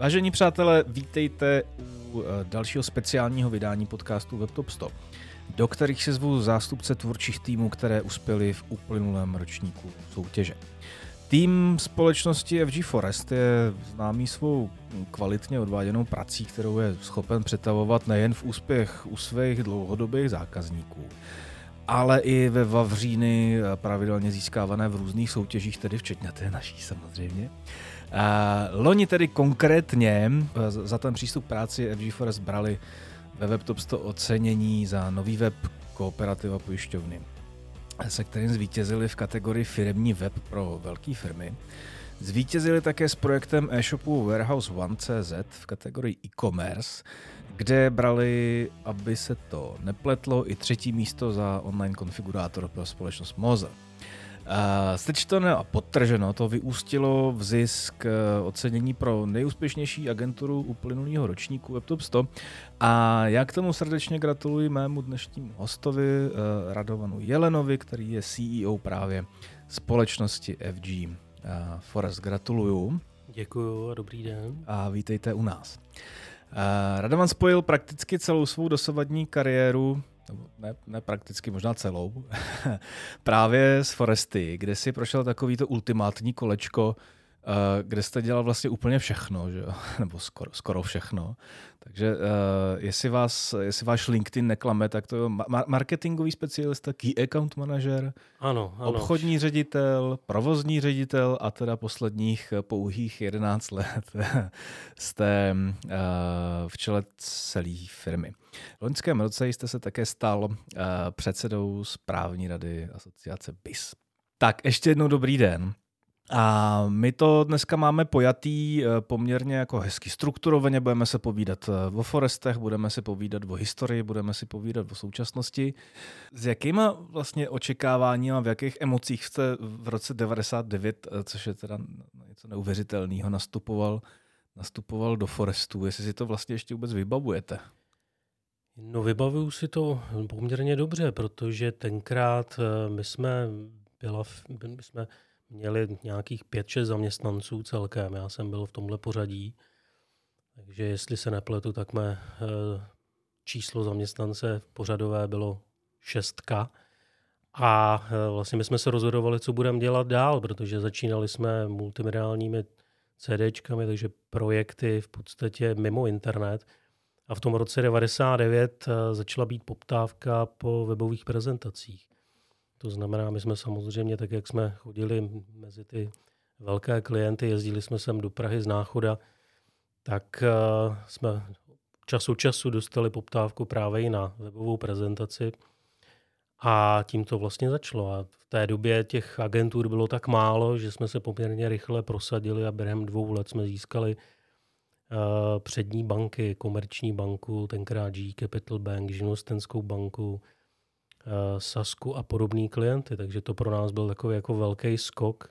Vážení přátelé, vítejte u eh, dalšího speciálního vydání podcastu WebTop 100, do kterých se zvu zástupce tvůrčích týmů, které uspěly v uplynulém ročníku soutěže. Tým společnosti FG Forest je známý svou kvalitně odváděnou prací, kterou je schopen přetavovat nejen v úspěch u svých dlouhodobých zákazníků, ale i ve Vavříny pravidelně získávané v různých soutěžích, tedy včetně té naší samozřejmě. Loni tedy konkrétně uh, za ten přístup práci FG Forest brali ve WebTop 100 ocenění za nový web kooperativa pojišťovny, se kterým zvítězili v kategorii firmní web pro velké firmy. Zvítězili také s projektem e-shopu Warehouse One.cz v kategorii e-commerce, kde brali, aby se to nepletlo, i třetí místo za online konfigurátor pro společnost Moze. Sečteno a podtrženo to vyústilo v zisk eh, ocenění pro nejúspěšnější agenturu uplynulého ročníku WebTop 100 a já k tomu srdečně gratuluji mému dnešnímu hostovi eh, Radovanu Jelenovi, který je CEO právě společnosti FG. Eh, Forest, gratuluju. Děkuju a dobrý den. A vítejte u nás. Radovan spojil prakticky celou svou dosavadní kariéru ne, ne prakticky, možná celou, právě z Foresty, kde si prošel takovýto ultimátní kolečko, Eh, kde jste dělal vlastně úplně všechno, že jo? nebo skoro, skoro všechno. Takže uh, jestli, vás, jestli váš LinkedIn neklame, tak to je marketingový specialista, key account manager, ano, ano. obchodní ředitel, provozní ředitel a teda posledních pouhých 11 let jste uh, v čele celé firmy. V loňském roce jste se také stal uh, předsedou správní rady asociace BIS. Tak ještě jednou dobrý den. A my to dneska máme pojatý eh, poměrně jako hezky strukturovaně, budeme se povídat eh, o forestech, budeme si povídat o historii, budeme si povídat o současnosti. S jakýma vlastně očekáváním a v jakých emocích jste v roce 99, eh, což je teda něco neuvěřitelného, nastupoval, nastupoval do forestu, jestli si to vlastně ještě vůbec vybavujete? No vybavuju si to poměrně dobře, protože tenkrát my jsme byla, my jsme měli nějakých 5-6 zaměstnanců celkem. Já jsem byl v tomhle pořadí. Takže jestli se nepletu, tak mé eh, číslo zaměstnance v pořadové bylo šestka. A eh, vlastně my jsme se rozhodovali, co budeme dělat dál, protože začínali jsme multimediálními CDčkami, takže projekty v podstatě mimo internet. A v tom roce 99 eh, začala být poptávka po webových prezentacích. To znamená, my jsme samozřejmě, tak jak jsme chodili mezi ty velké klienty, jezdili jsme sem do Prahy z Náchoda, tak uh, jsme čas od času dostali poptávku právě i na webovou prezentaci. A tím to vlastně začalo. A v té době těch agentur bylo tak málo, že jsme se poměrně rychle prosadili a během dvou let jsme získali přední banky, komerční banku, tenkrát G Capital Bank, Živnostenskou banku, Eh, Sasku a podobný klienty, takže to pro nás byl takový jako velký skok.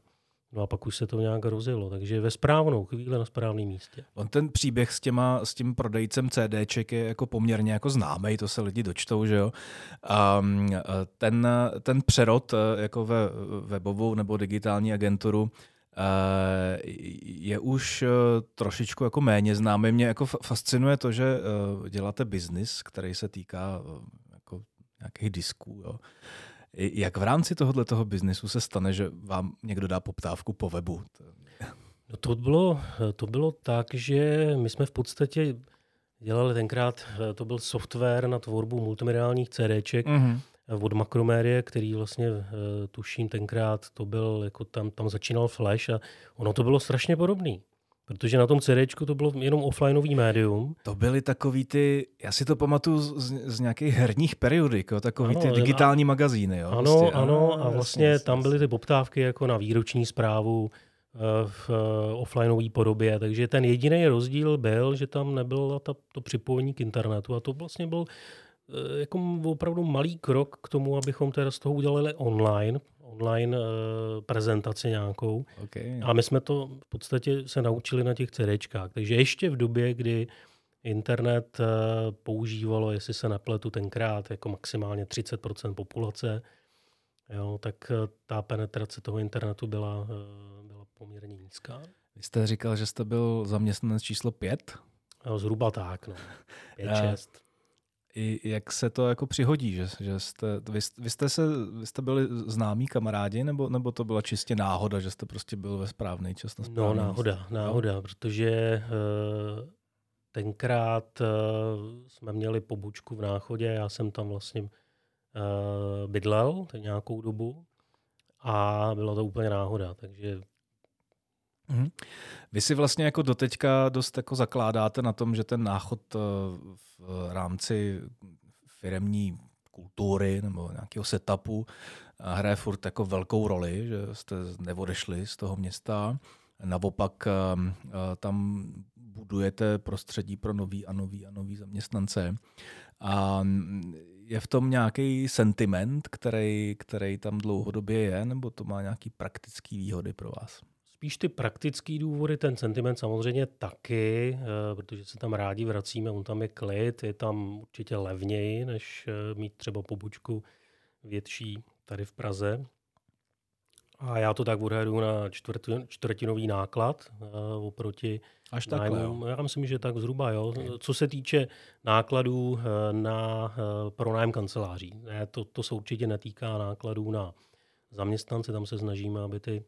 No a pak už se to nějak rozjelo, takže ve správnou chvíli na správném místě. On ten příběh s, těma, s tím prodejcem CDček je jako poměrně jako známý, to se lidi dočtou, že jo. Um, ten, ten přerod eh, jako ve webovou nebo digitální agenturu je už trošičku jako méně známý. Mě jako fascinuje to, že děláte biznis, který se týká nějakých disků. Jo. Jak v rámci tohohle toho biznesu se stane, že vám někdo dá poptávku po webu? No to, bylo, to bylo tak, že my jsme v podstatě dělali tenkrát, to byl software na tvorbu multimediálních CDček mm-hmm. Od Makromérie, který vlastně eh, tuším tenkrát to byl, jako tam, tam začínal Flash a ono to bylo strašně podobný. Protože na tom CD to bylo jenom offlineový médium. To byly takový ty, já si to pamatuju z, z nějakých herních periodik, jo, takový ano, ty digitální a, magazíny. Jo, ano, prostě. ano, a vlastně jasně, tam byly ty poptávky jako na výroční zprávu eh, v eh, offlineové podobě, takže ten jediný rozdíl byl, že tam nebylo ta, to připojení k internetu a to vlastně byl jako opravdu malý krok k tomu, abychom teda z toho udělali online, online uh, prezentaci nějakou. Okay. A my jsme to v podstatě se naučili na těch CDčkách. Takže ještě v době, kdy internet uh, používalo, jestli se nepletu tenkrát, jako maximálně 30% populace, jo, tak uh, ta penetrace toho internetu byla, uh, byla poměrně nízká. Vy jste říkal, že jste byl zaměstnanec číslo pět? No, zhruba tak, no. Pět, šest. I jak se to jako přihodí, že, že jste, vy, vy, jste se, vy jste byli známí kamarádi, nebo, nebo to byla čistě náhoda, že jste prostě byl ve správný čas na No náhoda, místě? náhoda, no. protože uh, tenkrát uh, jsme měli pobočku v Náchodě, já jsem tam vlastně uh, bydlel nějakou dobu a byla to úplně náhoda, takže Mm. Vy si vlastně jako doteďka dost jako zakládáte na tom, že ten náchod eh, v rámci firemní kultury nebo nějakého setupu eh, hraje furt jako velkou roli, že jste neodešli z toho města. Naopak eh, tam budujete prostředí pro nový a nový a nový zaměstnance. A je v tom nějaký sentiment, který, který tam dlouhodobě je, nebo to má nějaký praktický výhody pro vás? Spíš ty praktické důvody, ten sentiment samozřejmě taky, eh, protože se tam rádi vracíme, on tam je klid, je tam určitě levněji, než eh, mít třeba pobočku větší tady v Praze. A já to tak odhadu na čtvrtinový náklad uh, oproti Až takhle, nájmu. Já myslím, že tak zhruba, jo. Co se týče nákladů uh, na uh, pronájem kanceláří. Ne, to, to se určitě netýká nákladů na zaměstnance, tam se snažíme, aby ty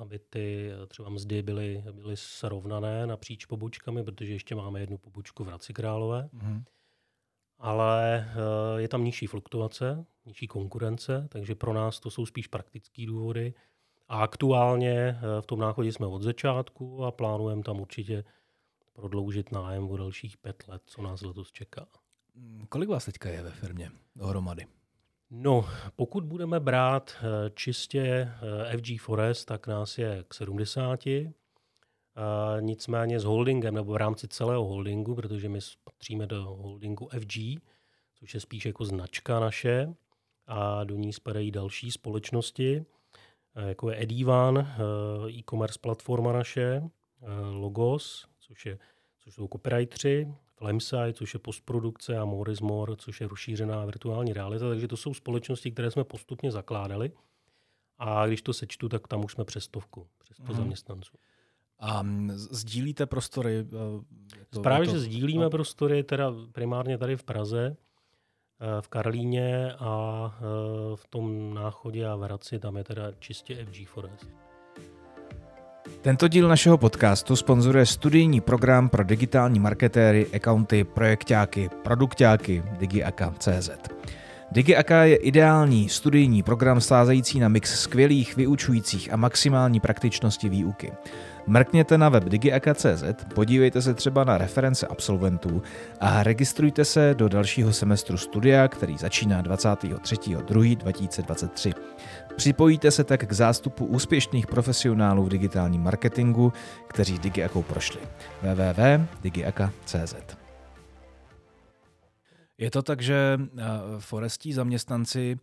aby ty třeba mzdy byly, byly srovnané napříč pobočkami, protože ještě máme jednu pobočku v Hradci Králové. Mm-hmm. Ale je tam nižší fluktuace, nižší konkurence, takže pro nás to jsou spíš praktické důvody. A aktuálně v tom náchodě jsme od začátku a plánujeme tam určitě prodloužit nájem o dalších pět let, co nás letos čeká. Kolik vás teďka je ve firmě dohromady? No, pokud budeme brát eh, čistě eh, FG Forest, tak nás je k 70. Nicméně s holdingem nebo v rámci celého holdingu, protože my patříme do holdingu FG, což je spíš jako značka naše a do ní spadají další společnosti, eh, jako je Edivan, e-commerce platforma naše, Logos, což, je, což jsou copywriteri, Flameside, což je postprodukce a More is More, což je rozšířená virtuální realita. Takže to jsou společnosti, které jsme postupně zakládali. A když to sečtu, tak tam už jsme přes stovku, přes to hmm. zaměstnanců. A sdílíte prostory? To, Právě, to... že sdílíme no. prostory, teda primárně tady v Praze, eh, v Karlíně a eh, v tom náchodě a v Hradci, tam je teda čistě FG Forest. Tento díl našeho podcastu sponzoruje studijní program pro digitální marketéry, accounty, projektáky, produktáky DigiAka.cz. DigiAka je ideální studijní program sázející na mix skvělých, vyučujících a maximální praktičnosti výuky. Mrkněte na web digiaka.cz, podívejte se třeba na reference absolventů a registrujte se do dalšího semestru studia, který začíná 23.2.2023. Připojíte se tak k zástupu úspěšných profesionálů v digitálním marketingu, kteří DigiAkou prošli. www.digiaka.cz Je to tak, že eh, forestí zaměstnanci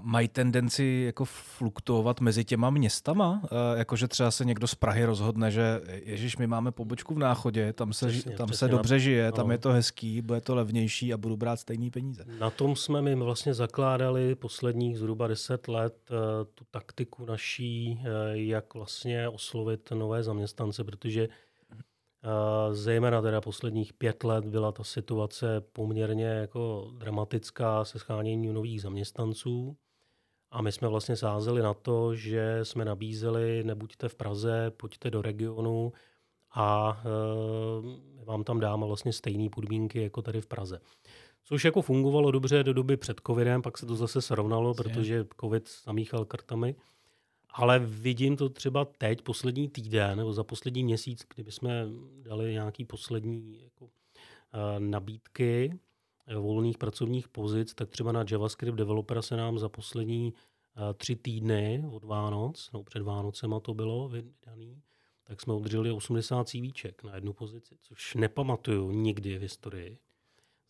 mají tendenci jako fluktuovat mezi těma městama? Jakože třeba se někdo z Prahy rozhodne, že ježiš, my máme pobočku v Náchodě, tam se, přesně, tam přesně se dobře žije, no. tam je to hezký, bude to levnější a budu brát stejný peníze. Na tom jsme my vlastně zakládali posledních zhruba deset let uh, tu taktiku naší, uh, jak vlastně oslovit nové zaměstnance, protože zejména teda posledních pět let byla ta situace poměrně jako dramatická se scháněním nových zaměstnanců. A my jsme vlastně sázeli na to, že jsme nabízeli, nebuďte v Praze, pojďte do regionu a e, vám tam dáme vlastně stejné podmínky jako tady v Praze. Což jako fungovalo dobře do doby před covidem, pak se to zase srovnalo, protože covid zamíchal kartami. Ale vidím to třeba teď, poslední týden, nebo za poslední měsíc, kdyby jsme dali nějaký poslední jako, uh, nabídky, volných pracovních pozic, tak třeba na JavaScript developera se nám za poslední uh, tři týdny od Vánoc, no před Vánocema to bylo vydaný, tak jsme udrželi 80 CVček na jednu pozici, což nepamatuju nikdy v historii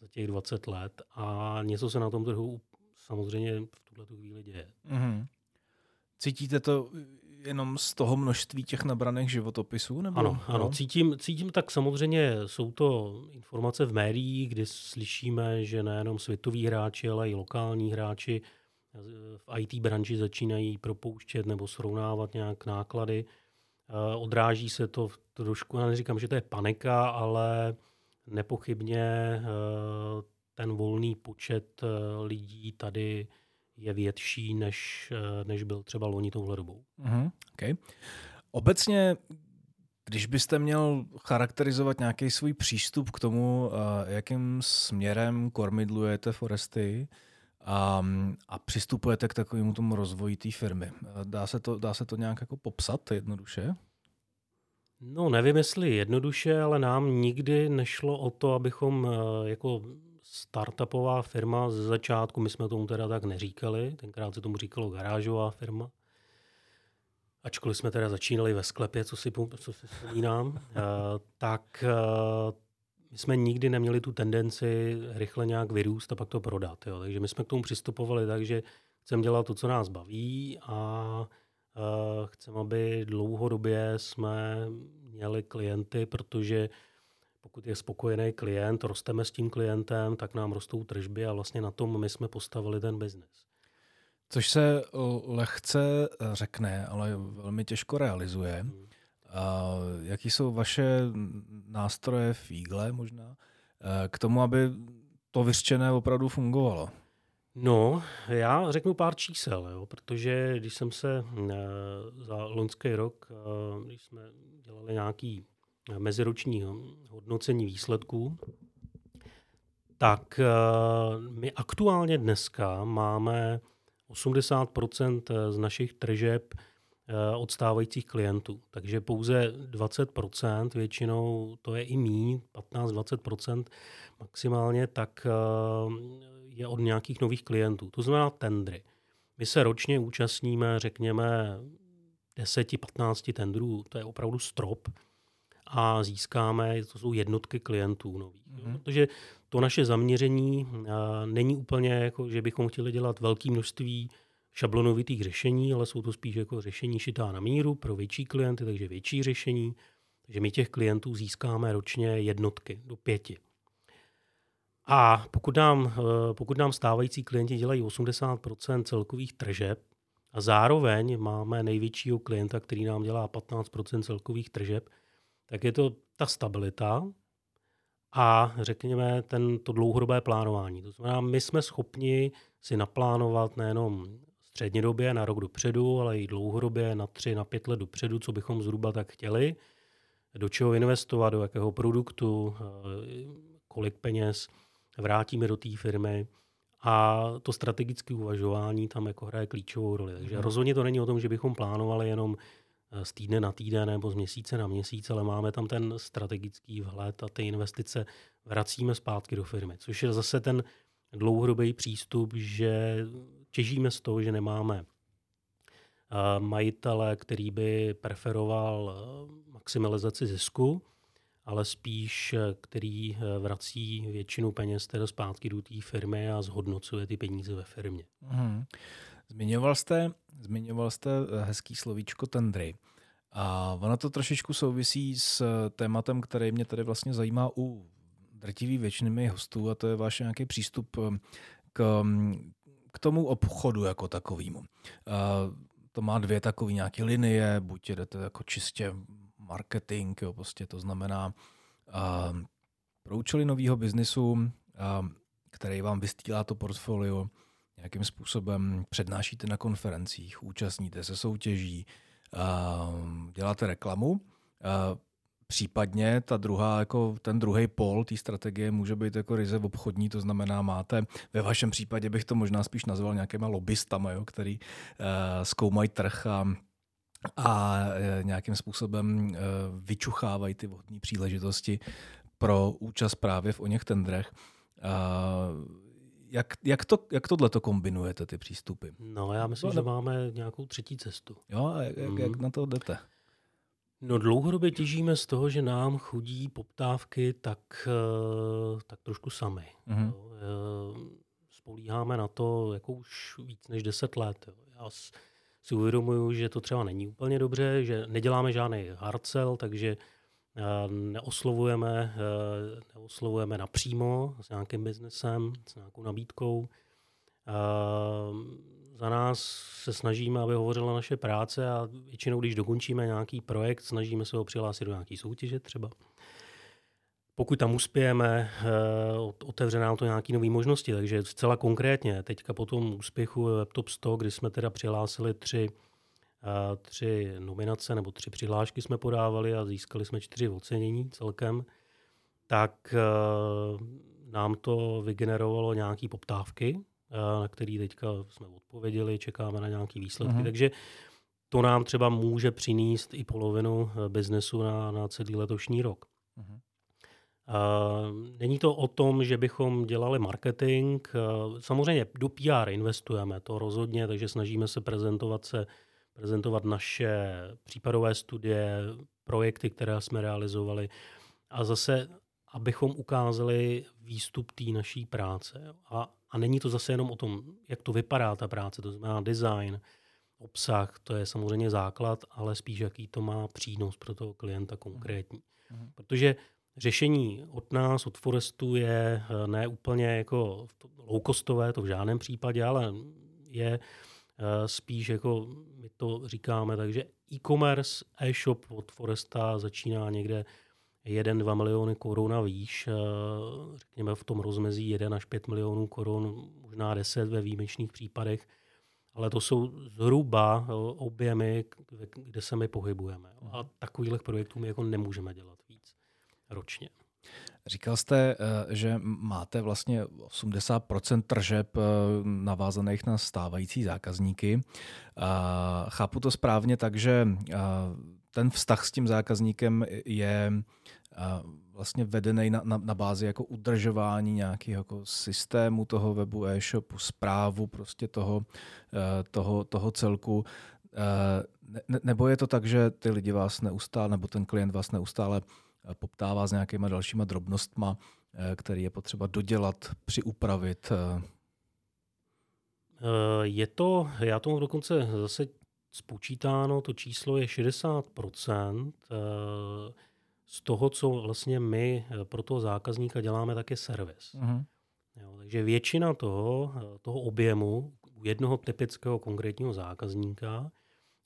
za těch 20 let a něco se na tom trhu samozřejmě v tuhle chvíli děje. Mm-hmm. Cítíte to jenom z toho množství těch nabraných životopisů? Nebo? Ano, ano cítím, cítím tak samozřejmě, jsou to informace v médiích, kdy slyšíme, že nejenom světoví hráči, ale i lokální hráči v IT branži začínají propouštět nebo srovnávat nějak náklady. Odráží se to v trošku, já neříkám, že to je panika, ale nepochybně ten volný počet lidí tady je větší, než, než byl třeba loni touhle dobou. Mm-hmm. Okay. Obecně, když byste měl charakterizovat nějaký svůj přístup k tomu, jakým směrem kormidlujete Foresty, a, a přistupujete k takovému tomu rozvoji té firmy. Dá se, to, dá se to nějak jako popsat jednoduše? No nevím, jestli jednoduše, ale nám nikdy nešlo o to, abychom eh, jako startupová firma ze začátku, my jsme tomu teda tak neříkali, tenkrát se tomu říkalo garážová firma, ačkoliv jsme teda začínali ve sklepě, co si, co si vzpomínám, eh, tak eh, my jsme nikdy neměli tu tendenci rychle nějak vyrůst a pak to prodat. Jo. Takže my jsme k tomu přistupovali tak, že chceme dělat to, co nás baví a uh, chceme, aby dlouhodobě jsme měli klienty, protože pokud je spokojený klient, rosteme s tím klientem, tak nám rostou tržby a vlastně na tom my jsme postavili ten biznes. Což se lehce řekne, ale velmi těžko realizuje. Hmm. A jaký jsou vaše nástroje v Eagle možná eh, k tomu, aby to vyřčené opravdu fungovalo? No, já řeknu pár čísel, jo, protože když jsem se e, za loňský rok, e, když jsme dělali nějaký meziroční hodnocení výsledků, tak e, my aktuálně dneska máme 80% z našich tržeb Eh, od stávajících klientů. Takže pouze 20%, většinou to je i mí, 15-20% maximálně, tak eh, je od nějakých nových klientů. To znamená tendry. My se ročně účastníme, řekněme, 10-15 tendrů, to je opravdu strop, a získáme, to jsou jednotky klientů nových. Mm-hmm. Protože to naše zaměření uh, není úplně jako, že bychom chtěli dělat velké množství šablonovitých řešení, ale jsou to spíš jako řešení šitá na míru pro větší klienty, takže větší řešení. Takže my těch klientů získáme ročně jednotky do pěti. A pokud nám, eh, pokud nám stávající klienti dělají 80% celkových tržeb a zároveň máme největšího klienta, který nám dělá 15 celkových tržeb, tak je to ta stabilita a řekněme ten, to dlouhodobé plánování. To znamená, my jsme schopni si naplánovat nejenom střednědobě na rok dopředu, ale i dlouhodobě na tři, na pět let dopředu, co bychom zhruba tak chtěli, do čeho investovat, do jakého produktu, eh, kolik peněz vrátíme do té firmy. A to strategické uvažování tam jako hraje klíčovou roli. Takže hmm. rozhodně to není o tom, že bychom plánovali jenom z týdne na týden nebo z měsíce na měsíc, ale máme tam ten strategický vhled a ty investice vracíme zpátky do firmy, což je zase ten dlouhodobý přístup, že těžíme z toho, že nemáme eh, majitele, který by preferoval eh, maximalizaci zisku, ale spíš, eh, který vrací většinu peněz teda zpátky do té firmy a zhodnocuje ty peníze ve firmě. Hmm. Zmiňoval jste, zmiňoval jste hezký slovíčko tendry. A ono to trošičku souvisí s tématem, který mě tady vlastně zajímá u drtivý většiny hostů a to je váš nějaký přístup k, k tomu obchodu jako takovému. To má dvě takové nějaké linie, buď jdete jako čistě marketing, jo, prostě to znamená pro účely nového biznisu, který vám vystýlá to portfolio, nějakým způsobem přednášíte na konferencích, účastníte se soutěží, děláte reklamu. Případně ta druhá, jako ten druhý pol té strategie může být jako ryze obchodní, to znamená, máte, ve vašem případě bych to možná spíš nazval nějakýma lobbystama, jo, který uh, zkoumají trh a, a uh, nějakým způsobem uh, vyčuchávají ty vhodné příležitosti pro účast právě v o něch tendrech. Uh, jak, jak, to, jak tohle to kombinujete, ty přístupy? No, já myslím, no, že máme nějakou třetí cestu. Jo, a jak, mm. jak na to jdete? No dlouhodobě těžíme z toho, že nám chudí poptávky tak, eh, tak trošku sami. Mm-hmm. Spolíháme na to jako už víc než 10 let. Já si uvědomuju, že to třeba není úplně dobře, že neděláme žádný hard sell, takže eh, neoslovujeme, neoslovujeme napřímo s nějakým biznesem, s nějakou nabídkou. za nás se snažíme, aby hovořila naše práce a většinou, když dokončíme nějaký projekt, snažíme se ho přihlásit do nějaké soutěže třeba. Pokud tam uspějeme, eh, otevře nám to nějaké nové možnosti. Takže zcela konkrétně, teďka po tom úspěchu Laptop 100, kdy jsme teda přihlásili tři, eh, tři nominace nebo tři přihlášky jsme podávali a získali jsme čtyři ocenění celkem, tak nám to vygenerovalo nějaké poptávky, na který teďka jsme odpověděli, čekáme na nějaké výsledky. Uh-huh. Takže to nám třeba může přinést i polovinu eh, biznesu na, na celý letošní rok. Uh-huh. Není to o tom, že bychom dělali marketing. Samozřejmě do PR investujeme, to rozhodně, takže snažíme se prezentovat se prezentovat naše případové studie, projekty, které jsme realizovali. A zase abychom ukázali výstup té naší práce. A, a není to zase jenom o tom, jak to vypadá ta práce, to znamená design, obsah, to je samozřejmě základ, ale spíš jaký to má přínos pro toho klienta konkrétní. Mm. Protože řešení od nás, od Forestu je eh, ne úplně jako low-costové, to v žádném případě, ale je eh, spíš jako my to říkáme, takže e-commerce, e-shop od Foresta začíná někde 1-2 miliony korun a výš, eh, řekněme v tom rozmezí 1 až 5 milionů korun, možná 10 ve výjimečných případech, ale to jsou zhruba eh, objemy, kde se my pohybujeme. A takových projektů my jako nemůžeme dělat víc ročně. Říkal jste, eh, že máte vlastně 80% tržeb navázaných na stávající zákazníky. Chápu to správně tak, že ten vztah s tím zákazníkem je vlastně vedený na, na, na bázi jako udržování nějakého jako systému toho webu e-shopu, zprávu prostě toho, eh, toho, toho celku. Eh, ne, nebo je to tak, že ty lidi vás neustále, nebo ten klient vás neustále eh, poptává s nějakýma dalšíma drobnostma, který je potřeba dodělat, přiupravit? Je to, já tomu dokonce zase spočítáno, to číslo je 60% z toho, co vlastně my eh, pro toho zákazníka děláme, tak je servis. Uh-huh. Jo, takže většina toho, eh, toho objemu u jednoho typického konkrétního zákazníka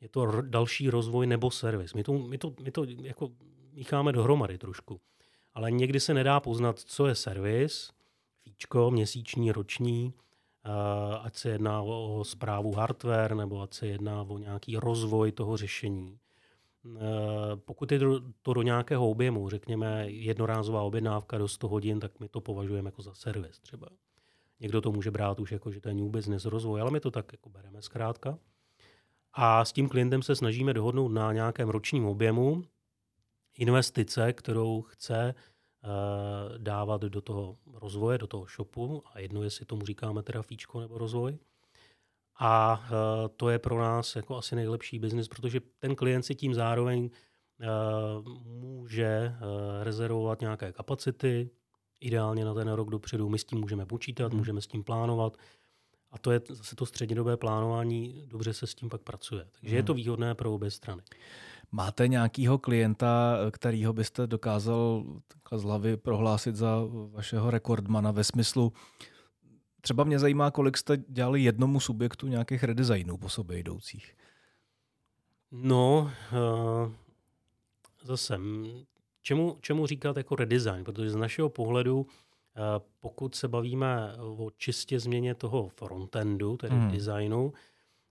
je to další rozvoj nebo servis. My to, my to, my to jako mícháme dohromady trošku. Ale někdy se nedá poznat, co je servis, fíčko, měsíční, roční, uh, ať se jedná o, o zprávu hardware nebo ať se jedná o nějaký rozvoj toho řešení. Eh, pokud je to do nějakého objemu, řekněme jednorázová objednávka do 100 hodin, tak my to považujeme jako za servis třeba. Někdo to může brát už jako, že to je new business rozvoj, ale my to tak jako bereme zkrátka. A s tím klientem se snažíme dohodnout na nějakém ročním objemu investice, kterou chce uh, dávat do toho rozvoje, do toho shopu. A jedno, jestli tomu říkáme teda fíčko nebo rozvoj. A uh, to je pro nás jako asi nejlepší biznis, protože ten klient si tím zároveň uh, může rezervovat nějaké kapacity, ideálně na ten rok dopředu. My s tím můžeme počítat, hmm. můžeme s tím plánovat. A to je zase to střednědobé plánování, dobře se s tím pak pracuje. Takže hmm. je to výhodné pro obě strany. Máte nějakého klienta, kterýho byste dokázal z hlavy prohlásit za vašeho rekordmana ve smyslu, Třeba mě zajímá, kolik jste dělali jednomu subjektu nějakých redesignů po sobě jdoucích. No, uh, zase, čemu, čemu říkat jako redesign? Protože z našeho pohledu, uh, pokud se bavíme o čistě změně toho frontendu, tedy hmm. designu,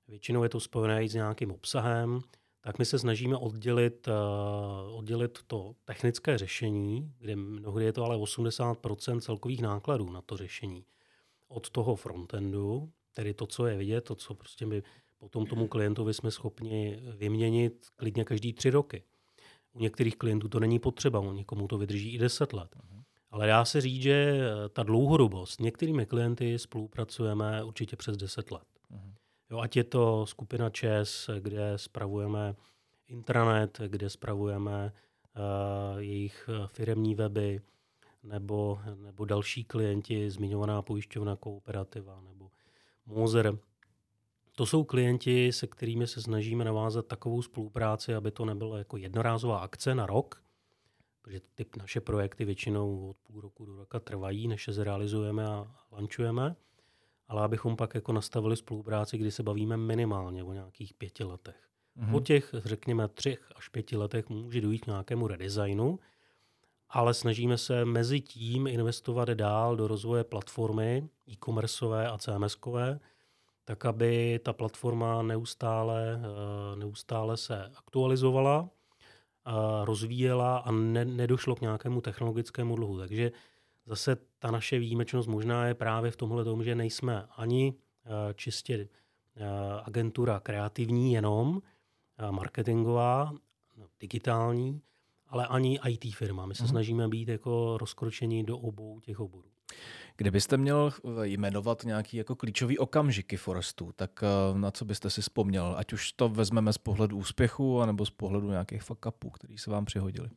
většinou je to spojené s nějakým obsahem, tak my se snažíme oddělit, uh, oddělit to technické řešení, kde mnohdy je to ale 80% celkových nákladů na to řešení od toho frontendu, tedy to, co je vidět, to, co prostě my potom tomu klientovi jsme schopni vyměnit klidně každý tři roky. U některých klientů to není potřeba, u někomu to vydrží i deset let. Ale dá se říct, že ta dlouhodobost, některými klienty spolupracujeme určitě přes deset let. Uh-huh. Jo, ať je to skupina ČES, kde spravujeme intranet, kde spravujeme uh, jejich firemní weby, nebo, nebo další klienti, zmiňovaná pojišťovna Kooperativa nebo Mozer. To jsou klienti, se kterými se snažíme navázat takovou spolupráci, aby to nebylo jako jednorázová akce na rok, protože ty naše projekty většinou od půl roku do roka trvají, než je zrealizujeme a lančujeme, ale abychom pak jako nastavili spolupráci, kdy se bavíme minimálně o nějakých pěti letech. Mm-hmm. Po těch, řekněme, třech až pěti letech může dojít k nějakému redesignu, ale snažíme se mezi tím investovat dál do rozvoje platformy e-commerceové a CMS-kové, tak aby ta platforma neustále, eh, neustále se aktualizovala, rozvíjela a ne, nedošlo k nějakému technologickému dluhu. Takže zase ta naše výjimečnost možná je právě v tomhle tom, že nejsme ani eh, čistě eh, agentura kreativní jenom, marketingová, no, digitální, ale ani IT firma. My se mm-hmm. snažíme být jako rozkročení do obou těch oborů. Kdybyste měl jmenovat nějaký jako klíčový okamžiky Forestu, tak eh, na co byste si vzpomněl? Ať už to vezmeme z pohledu úspěchu, anebo z pohledu nějakých fuck upů, který se vám přihodili.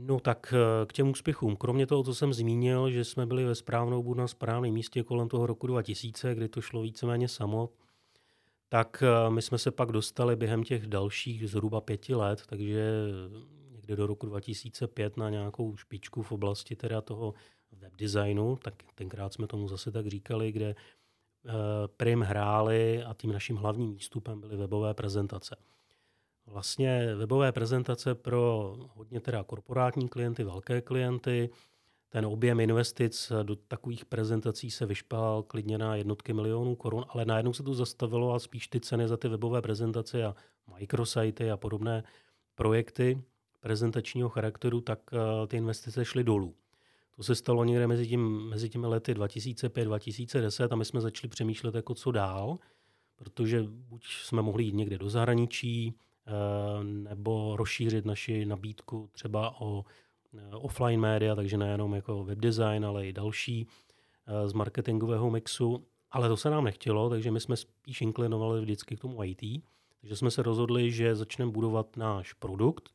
No tak eh, k těm úspěchům. Kromě toho, co jsem zmínil, že jsme byli ve správnou budu na správném místě kolem toho roku 2000, kdy to šlo víceméně samo, tak eh, my jsme se pak dostali během těch dalších zhruba pěti let, takže někde do roku 2005 na nějakou špičku v oblasti teda toho webdesignu, tak tenkrát jsme tomu zase tak říkali, kde uh, prim hráli a tím naším hlavním výstupem byly webové prezentace. Vlastně webové prezentace pro hodně teda korporátní klienty, velké klienty, ten objem investic do takových prezentací se vyšpal klidně na jednotky milionů korun, ale najednou se to zastavilo a spíš ty ceny za ty webové prezentace a microsity a podobné projekty prezentačního charakteru, tak uh, ty investice šly dolů. To se stalo někde mezi, tím, mezi těmi lety 2005-2010 a my jsme začali přemýšlet, jako co dál, protože buď jsme mohli jít někde do zahraničí, eh, nebo rozšířit naši nabídku třeba o eh, offline média, takže nejenom jako web design, ale i další eh, z marketingového mixu. Ale to se nám nechtělo, takže my jsme spíš inklinovali vždycky k tomu IT. Takže jsme se rozhodli, že začneme budovat náš produkt,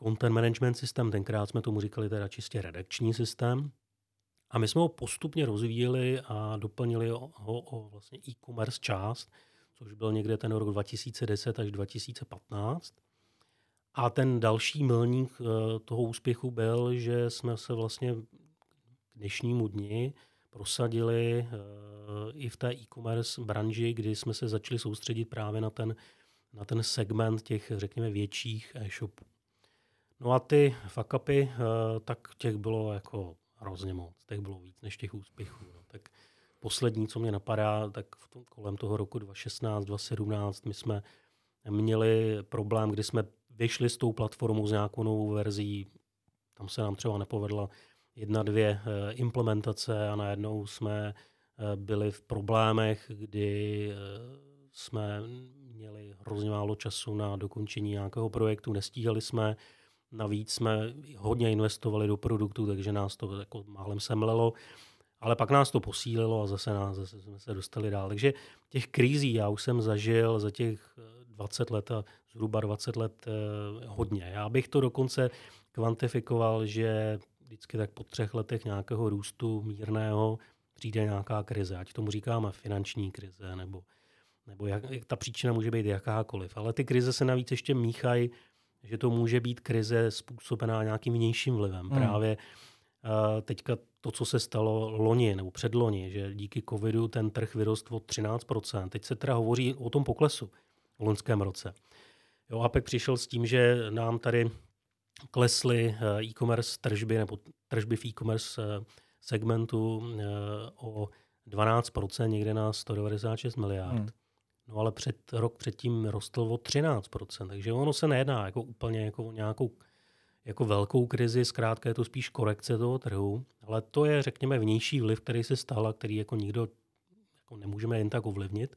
content management systém, tenkrát jsme tomu říkali teda čistě redakční systém. A my jsme ho postupně rozvíjeli a doplnili ho o vlastně e-commerce část, což byl někde ten rok 2010 až 2015. A ten další milník eh, toho úspěchu byl, že jsme se vlastně k dnešnímu dni prosadili eh, i v té e-commerce branži, kdy jsme se začali soustředit právě na ten, na ten segment těch, řekněme, větších e-shopů. No a ty fakapy, eh, tak těch bylo jako hrozně moc. Těch bylo víc než těch úspěchů. No. Tak poslední, co mě napadá, tak v tom, kolem toho roku 2016, 2017 my jsme měli problém, kdy jsme vyšli s tou platformou s nějakou novou verzí. Tam se nám třeba nepovedla jedna, dvě eh, implementace a najednou jsme eh, byli v problémech, kdy jsme měli hrozně málo času na dokončení nějakého projektu, nestíhali jsme, Navíc jsme hodně investovali do produktu, takže nás to jako málem semlelo. Ale pak nás to posílilo a zase, nás, zase jsme se dostali dál. Takže těch krizí já už jsem zažil za těch 20 let a zhruba 20 let eh, hodně. Já bych to dokonce kvantifikoval, že vždycky tak po třech letech nějakého růstu mírného přijde nějaká krize. Ať tomu říkáme finanční krize, nebo, nebo jak, ta příčina může být jakákoliv. Ale ty krize se navíc ještě míchají že to může být krize způsobená nějakým vnějším vlivem. Hmm. Právě teďka to, co se stalo loni nebo předloni, že díky covidu ten trh vyrostl o 13%. Teď se teda hovoří o tom poklesu v loňském roce. Jo, APEC přišel s tím, že nám tady klesly uh, e-commerce tržby nebo tržby v e-commerce uh, segmentu o 12%, někde na 196 miliard. Hmm. No ale před, rok předtím rostl o 13%, takže ono se nejedná jako úplně jako nějakou jako velkou krizi, zkrátka je to spíš korekce toho trhu, ale to je, řekněme, vnější vliv, který se stal a který jako nikdo jako nemůžeme jen tak ovlivnit.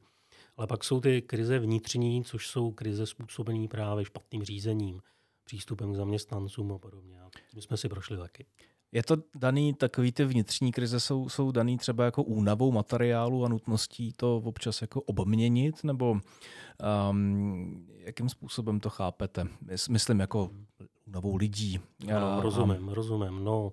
Ale pak jsou ty krize vnitřní, což jsou krize způsobené právě špatným řízením, přístupem k zaměstnancům a podobně. A tím jsme si prošli taky. Je to daný, takový ty vnitřní krize jsou, jsou daný třeba jako únavou materiálu a nutností to občas jako obměnit, nebo um, jakým způsobem to chápete? Myslím jako únavou lidí. Ano, rozumím, a... rozumím. No,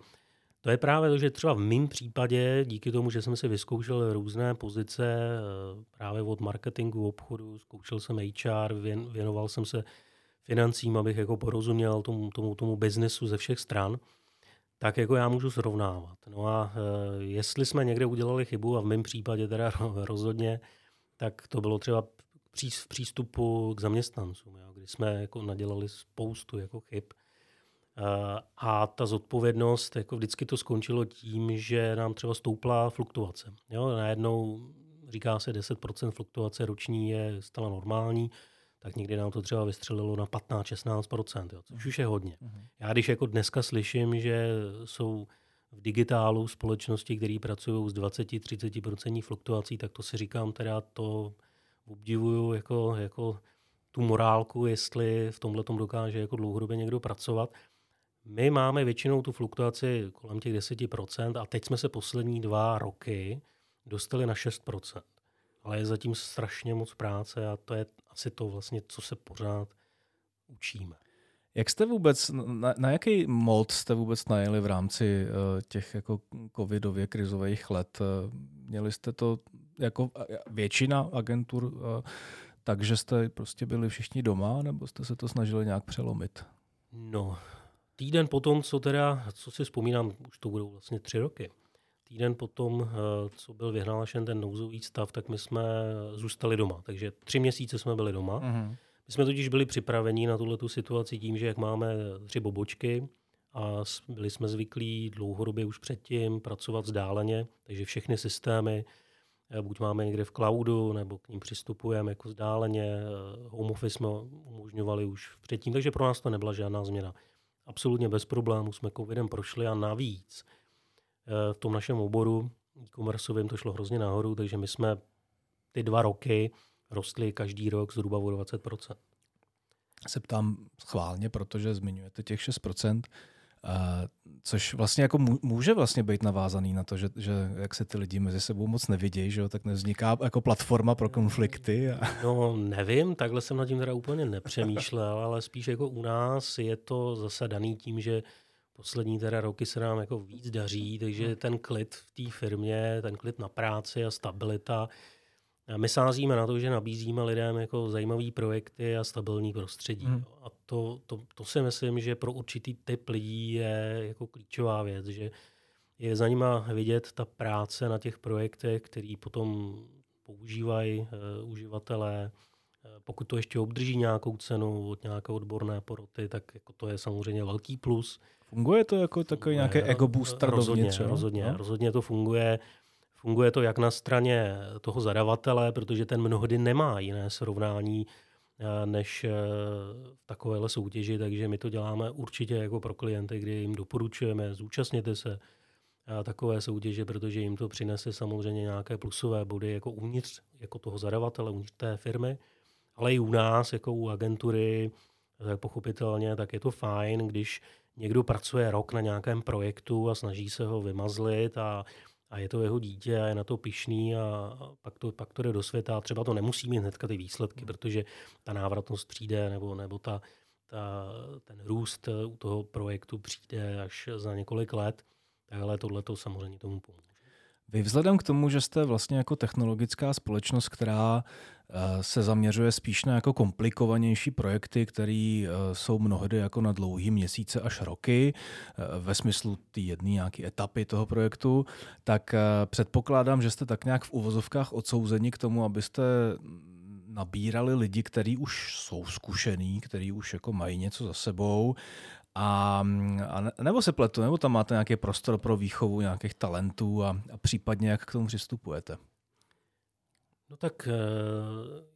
to je právě to, že třeba v mém případě, díky tomu, že jsem si vyzkoušel různé pozice eh, právě od marketingu, obchodu, zkoušel jsem HR, věnoval jsem se financím, abych jako porozuměl tomu, tomu, tomu biznesu ze všech stran, tak jako já můžu srovnávat. No a e, jestli jsme někde udělali chybu, a v mém případě teda rozhodně, tak to bylo třeba v přístupu k zaměstnancům, jo, kdy jsme jako nadělali spoustu jako chyb. E, a ta zodpovědnost, jako vždycky to skončilo tím, že nám třeba stoupla fluktuace. Jo, najednou říká se 10% fluktuace roční je stala normální, tak někdy nám to třeba vystřelilo na 15-16%, jo, což už je hodně. Mhm. Já když jako dneska slyším, že jsou v digitálu společnosti, které pracují s 20-30% fluktuací, tak to si říkám teda to obdivuju jako, jako tu morálku, jestli v tomhle tom dokáže jako dlouhodobě někdo pracovat. My máme většinou tu fluktuaci kolem těch 10% a teď jsme se poslední dva roky dostali na 6% ale je zatím strašně moc práce a to je asi to vlastně, co se pořád učíme. Jak jste vůbec, na, na jaký mod jste vůbec najeli v rámci uh, těch jako covidově krizových let? Uh, měli jste to jako většina agentur, uh, takže jste prostě byli všichni doma, nebo jste se to snažili nějak přelomit? No, týden potom, co teda, co si vzpomínám, už to budou vlastně tři roky, Týden potom, eh, co byl vyhlášen ten nouzový stav, tak my jsme zůstali doma. Takže tři měsíce jsme byli doma. Mm-hmm. My jsme totiž byli připraveni na tuhle situaci tím, že jak máme tři bobočky a byli jsme zvyklí dlouhodobě už předtím pracovat vzdáleně, takže všechny systémy, eh, buď máme někde v cloudu, nebo k ním přistupujeme jako vzdáleně. Eh, home office jsme umožňovali už předtím, takže pro nás to nebyla žádná změna. Absolutně bez problémů jsme covidem prošli a navíc Eh, v tom našem oboru e-commerceovým to šlo hrozně nahoru, takže my jsme ty dva roky rostli každý rok zhruba o 20%. Se ptám schválně, protože zmiňujete těch 6%, Uh, což vlastně jako může vlastně být navázaný na to, že, že jak se ty lidi mezi sebou moc nevidějí, že jo, tak nevzniká jako platforma pro konflikty. A... No nevím, takhle jsem nad tím teda úplně nepřemýšlel, ale spíš jako u nás je to zase daný tím, že poslední teda roky se nám jako víc daří, takže hmm. ten klid v té firmě, ten klid na práci a stabilita, a my sázíme na to, že nabízíme lidem jako zajímavé projekty a stabilní prostředí. Hmm. A to, to, to si myslím, že pro určitý typ lidí je jako klíčová věc, že je za nima vidět ta práce na těch projektech, který potom používají uh, uživatelé. Uh, pokud to ještě obdrží nějakou cenu od nějaké odborné poroty, tak jako to je samozřejmě velký plus. Funguje to jako takový nějaký ego booster rozhodně, dovnitř? Rozhodně, no? rozhodně to funguje. Funguje to jak na straně toho zadavatele, protože ten mnohdy nemá jiné srovnání eh, než eh, v takovéhle soutěži, takže my to děláme určitě jako pro klienty, kdy jim doporučujeme, zúčastněte se eh, takové soutěže, protože jim to přinese samozřejmě nějaké plusové body jako uvnitř, jako toho zadavatele, uvnitř té firmy, ale i u nás, jako u agentury, tak pochopitelně, tak je to fajn, když někdo pracuje rok na nějakém projektu a snaží se ho vymazlit a, a je to jeho dítě a je na to pišný a, pak, to, pak to jde do světa a třeba to nemusí mít hnedka ty výsledky, hmm. protože ta návratnost přijde nebo, nebo ta, ta, ten růst u toho projektu přijde až za několik let, ale tohle to samozřejmě tomu pomůže. Vy vzhledem k tomu, že jste vlastně jako technologická společnost, která eh, se zaměřuje spíš na jako komplikovanější projekty, které eh, jsou mnohdy jako na dlouhý měsíce až roky, eh, ve smyslu té jedné nějaké etapy toho projektu, tak předpokládám, že jste tak nějak v uvozovkách odsouzeni k tomu, abyste nabírali lidi, kteří už jsou zkušený, kteří už jako mají něco za sebou a, a nebo se pletu, nebo tam máte nějaký prostor pro výchovu nějakých talentů a, a případně jak k tomu přistupujete? No tak eh,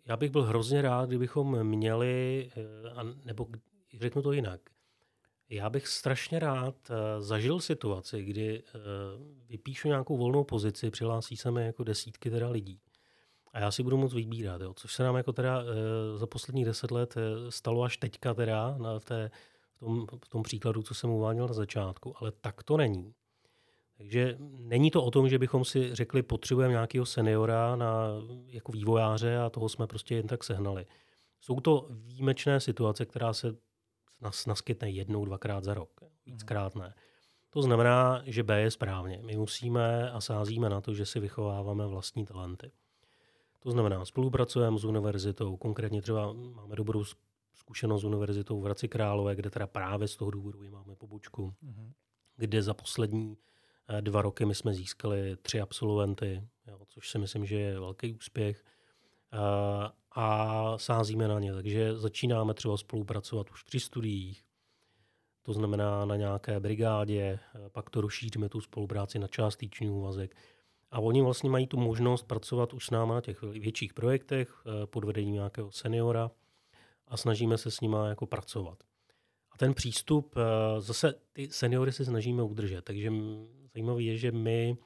já bych byl hrozně rád, kdybychom měli, eh, nebo řeknu to jinak, já bych strašně rád eh, zažil situaci, kdy vypíšu nějakou volnou pozici, přihlásí se mi jako desítky teda lidí. A já si budu moct vybírat, jo, což se nám jako teda za posledních deset let stalo až teďka teda na té tom, v tom příkladu, co jsem uváděl na začátku, ale tak to není. Takže není to o tom, že bychom si řekli, potřebujeme nějakého seniora na, jako vývojáře a toho jsme prostě jen tak sehnali. Jsou to výjimečné situace, která se nas, naskytne jednou, dvakrát za rok. Víckrát ne. To znamená, že B je správně. My musíme a sázíme na to, že si vychováváme vlastní talenty. To znamená, spolupracujeme s univerzitou, konkrétně třeba máme dobrou zkušenost s univerzitou v Hradci Králové, kde teda právě z toho důvodu máme pobočku, mm-hmm. kde za poslední dva roky my jsme získali tři absolventy, jo, což si myslím, že je velký úspěch a sázíme na ně. Takže začínáme třeba spolupracovat už při studiích, to znamená na nějaké brigádě, pak to rozšíříme tu spolupráci na částečný úvazek. A oni vlastně mají tu možnost pracovat už s náma na těch větších projektech eh, pod vedením nějakého seniora a snažíme se s nimi jako pracovat. A ten přístup, eh, zase ty seniory se snažíme udržet, takže zajímavé je, že my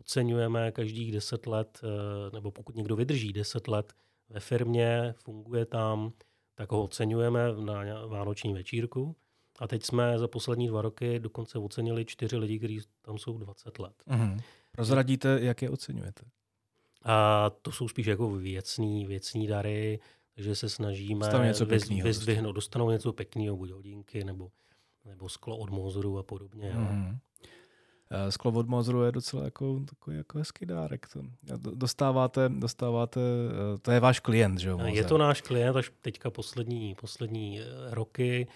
oceňujeme každých deset let, eh, nebo pokud někdo vydrží deset let ve firmě, funguje tam, tak ho oceňujeme na vánoční večírku. A teď jsme za poslední dva roky dokonce ocenili čtyři lidi, kteří tam jsou 20 let. Mm-hmm. Prozradíte, jak je oceňujete? A to jsou spíš jako věcný, věcný dary, takže se snažíme dostanou něco pěknýho, vyzdvihnout, dostanou něco pěkného, buď hodinky, nebo, nebo sklo od Mozoru a podobně. Mm-hmm. Sklo od Mozoru je docela jako, takový jako hezký dárek. To. Dostáváte, dostáváte, eh, to je váš klient, že jo? Je to náš klient až teďka poslední, poslední eh, roky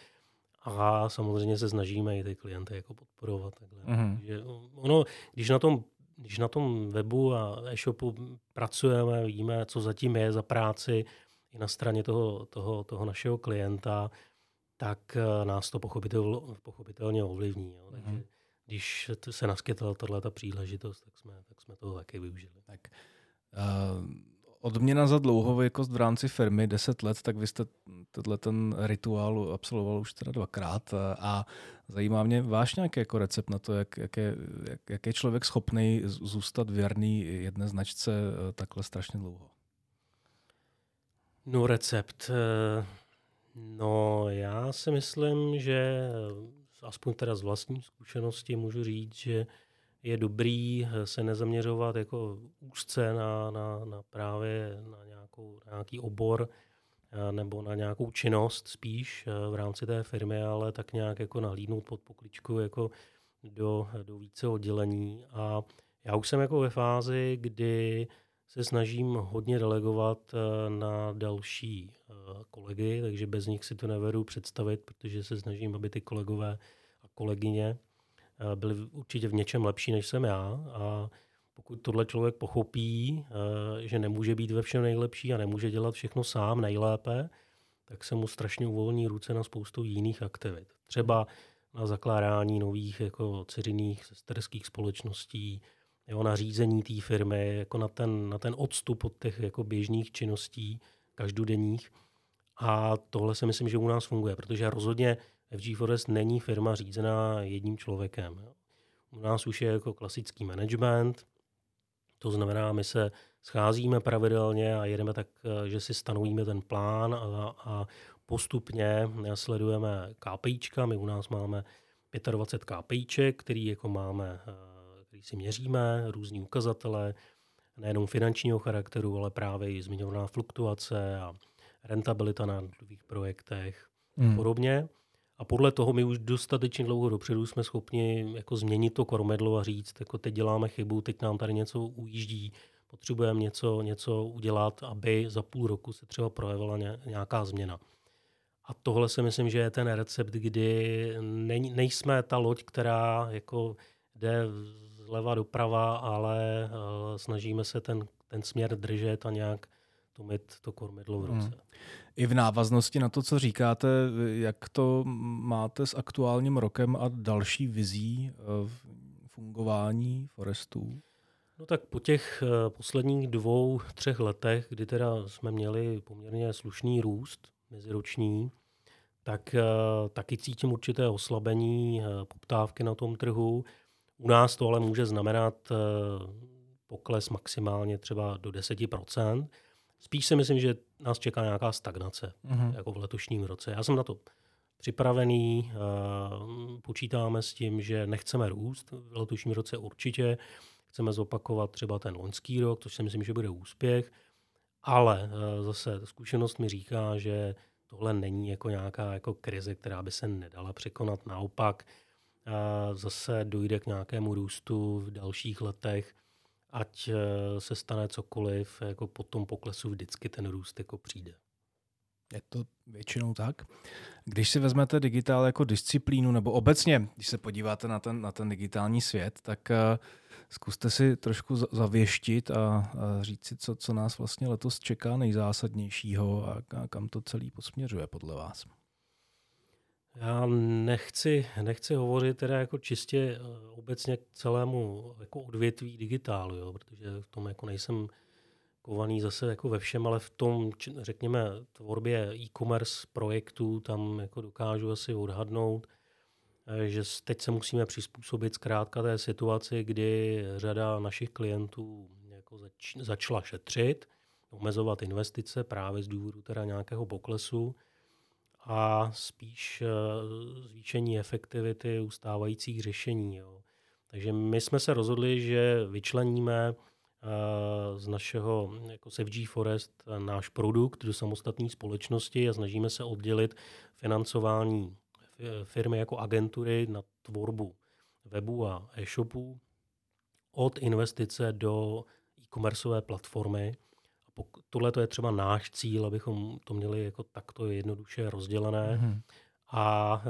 a samozřejmě se snažíme i ty klienty jako podporovat. Takhle. Mm-hmm. Takže ono, když na tom když na tom webu a e-shopu pracujeme, vidíme, co zatím je za práci i na straně toho, toho, toho našeho klienta, tak eh, nás to pochopitelně, pochopitelně ovlivní. Jo. Takže mm-hmm. když se naskytla tato příležitost, tak jsme, tak jsme toho taky využili. Tak, uh, odměna za dlouhověkost v rámci firmy 10 let, tak vy jste tenhle ten rituál absolvoval už teda dvakrát a zajímá mě váš nějaký jako recept na to, jak, jak, je, jak, jak je člověk schopný zůstat věrný jedné značce eh, takhle strašně dlouho. No recept. Eh, no já si myslím, že aspoň teda z vlastní zkušenosti můžu říct, že je dobrý eh, se nezaměřovat jako úzce na, na, na právě na, nějakou, na nějaký obor eh, nebo na nějakou činnost spíš v rámci té firmy, ale tak nějak jako nahlídnout pod pokličku jako do, do více oddělení. A já už jsem jako ve fázi, kdy se snažím hodně delegovat na další kolegy, takže bez nich si to nevedu představit, protože se snažím, aby ty kolegové a kolegyně Eh, byli určitě v něčem lepší, než jsem já. A pokud tohle člověk pochopí, eh, že nemůže být ve všem nejlepší a nemůže dělat všechno sám nejlépe, tak se mu strašně uvolní ruce na spoustu jiných aktivit. Třeba na zakládání nových jako ceřiných sesterských společností, jo, na řízení té firmy, jako na ten, na ten odstup od těch jako běžných činností každodenních. A tohle si myslím, že u nás funguje, protože rozhodně FG Forest není firma řízená jedním člověkem. U nás už je jako klasický management, to znamená, my se scházíme pravidelně a jedeme tak, že si stanovíme ten plán a, a postupně sledujeme KPIčka. My u nás máme 25 KPIček, který jako máme, který si měříme, různý ukazatele, nejenom finančního charakteru, ale právě i zmiňovaná fluktuace a rentabilita na nových projektech a hmm. podobně. A podle toho my už dostatečně dlouho dopředu jsme schopni jako změnit to kormedlo a říct, jako teď děláme chybu, teď nám tady něco ujíždí, potřebujeme něco, něco udělat, aby za půl roku se třeba projevila nějaká změna. A tohle si myslím, že je ten recept, kdy nejsme ta loď, která jako jde zleva doprava, ale uh, snažíme se ten, ten směr držet a nějak to mít to kormidlo v ruce. Hmm. I v návaznosti na to, co říkáte, jak to máte s aktuálním rokem a další vizí eh, fungování forestů? No tak po těch eh, posledních dvou, třech letech, kdy teda jsme měli poměrně slušný růst meziroční, tak eh, taky cítím určité oslabení poptávky na tom trhu. U nás to ale může znamenat pokles maximálně třeba do 10%. Spíš si myslím, že nás čeká nějaká stagnace, mm-hmm. jako v letošním roce. Já jsem na to připravený, uh, počítáme s tím, že nechceme růst v letošním roce určitě, chceme zopakovat třeba ten loňský rok, což si myslím, že bude úspěch, ale uh, zase zkušenost mi říká, že tohle není jako nějaká jako krize, která by se nedala překonat. Naopak zase dojde k nějakému růstu v dalších letech ať eh, se stane cokoliv, jako po tom poklesu vždycky ten růst jako přijde. Je to většinou tak. Když si vezmete digitál jako disciplínu, nebo obecně, když se podíváte na ten, na ten digitální svět, tak uh, zkuste si trošku zavěštit a, a říct si, co, co nás vlastně letos čeká nejzásadnějšího a, a kam to celý posměřuje podle vás. Já nechci, nechci hovořit teda jako čistě eh, obecně k celému jako odvětví digitálu, jo, protože v tom jako nejsem kovaný zase jako ve všem, ale v tom, řekněme, tvorbě e-commerce projektů, tam jako dokážu asi odhadnout, eh, že teď se musíme přizpůsobit zkrátka té situaci, kdy řada našich klientů jako zač, začala šetřit, omezovat investice právě z důvodu teda nějakého poklesu a spíš eh, zvýšení efektivity ustávajících řešení. Jo. Takže my jsme se rozhodli, že vyčleníme Eh, z našeho jako FG Forest eh, náš produkt do samostatné společnosti a snažíme se oddělit financování firmy jako agentury na tvorbu webu a e-shopů od investice do e-commerceové platformy. Tohle to je třeba náš cíl, abychom to měli jako takto jednoduše rozdělené. Mm-hmm. A e,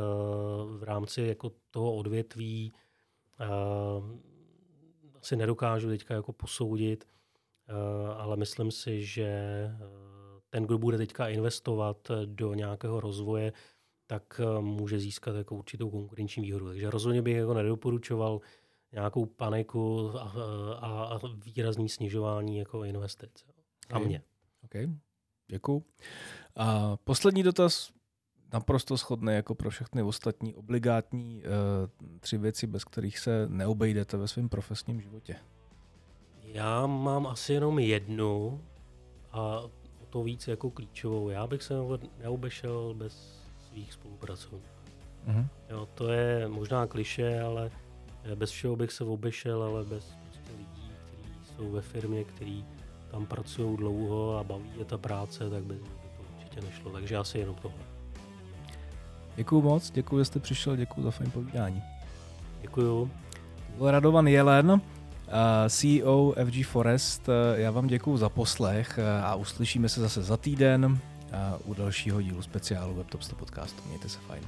v rámci jako toho odvětví e, si nedokážu teďka jako posoudit, eh, ale myslím si, že eh, ten, kdo bude teďka investovat do nějakého rozvoje, tak eh, může získat jako určitou konkurenční výhodu. Takže rozhodně bych jako nedoporučoval nějakou paniku a, a, a výrazný snižování jako investic. A mě. Okay. Děkuju. A poslední dotaz naprosto shodné jako pro všechny ostatní obligátní uh, tři věci, bez kterých se neobejdete ve svém profesním životě? Já mám asi jenom jednu a o to víc jako klíčovou. Já bych se neobešel bez svých spolupracovníků. Uh-huh. Jo, to je možná kliše, ale bez všeho bych se obešel, ale bez prostě lidí, kteří jsou ve firmě, kteří tam pracují dlouho a baví je ta práce, tak by to určitě nešlo. Takže asi jenom tohle. Děkuju moc, děkuji, že jste přišel, děkuji za fajn povídání. Děkuju. Byl Radovan Jelen, uh, CEO FG Forest. Uh, já vám děkuji za poslech uh, a uslyšíme se zase za týden u dalšího dílu speciálu WebTop 100 podcastu. Mějte se fajn.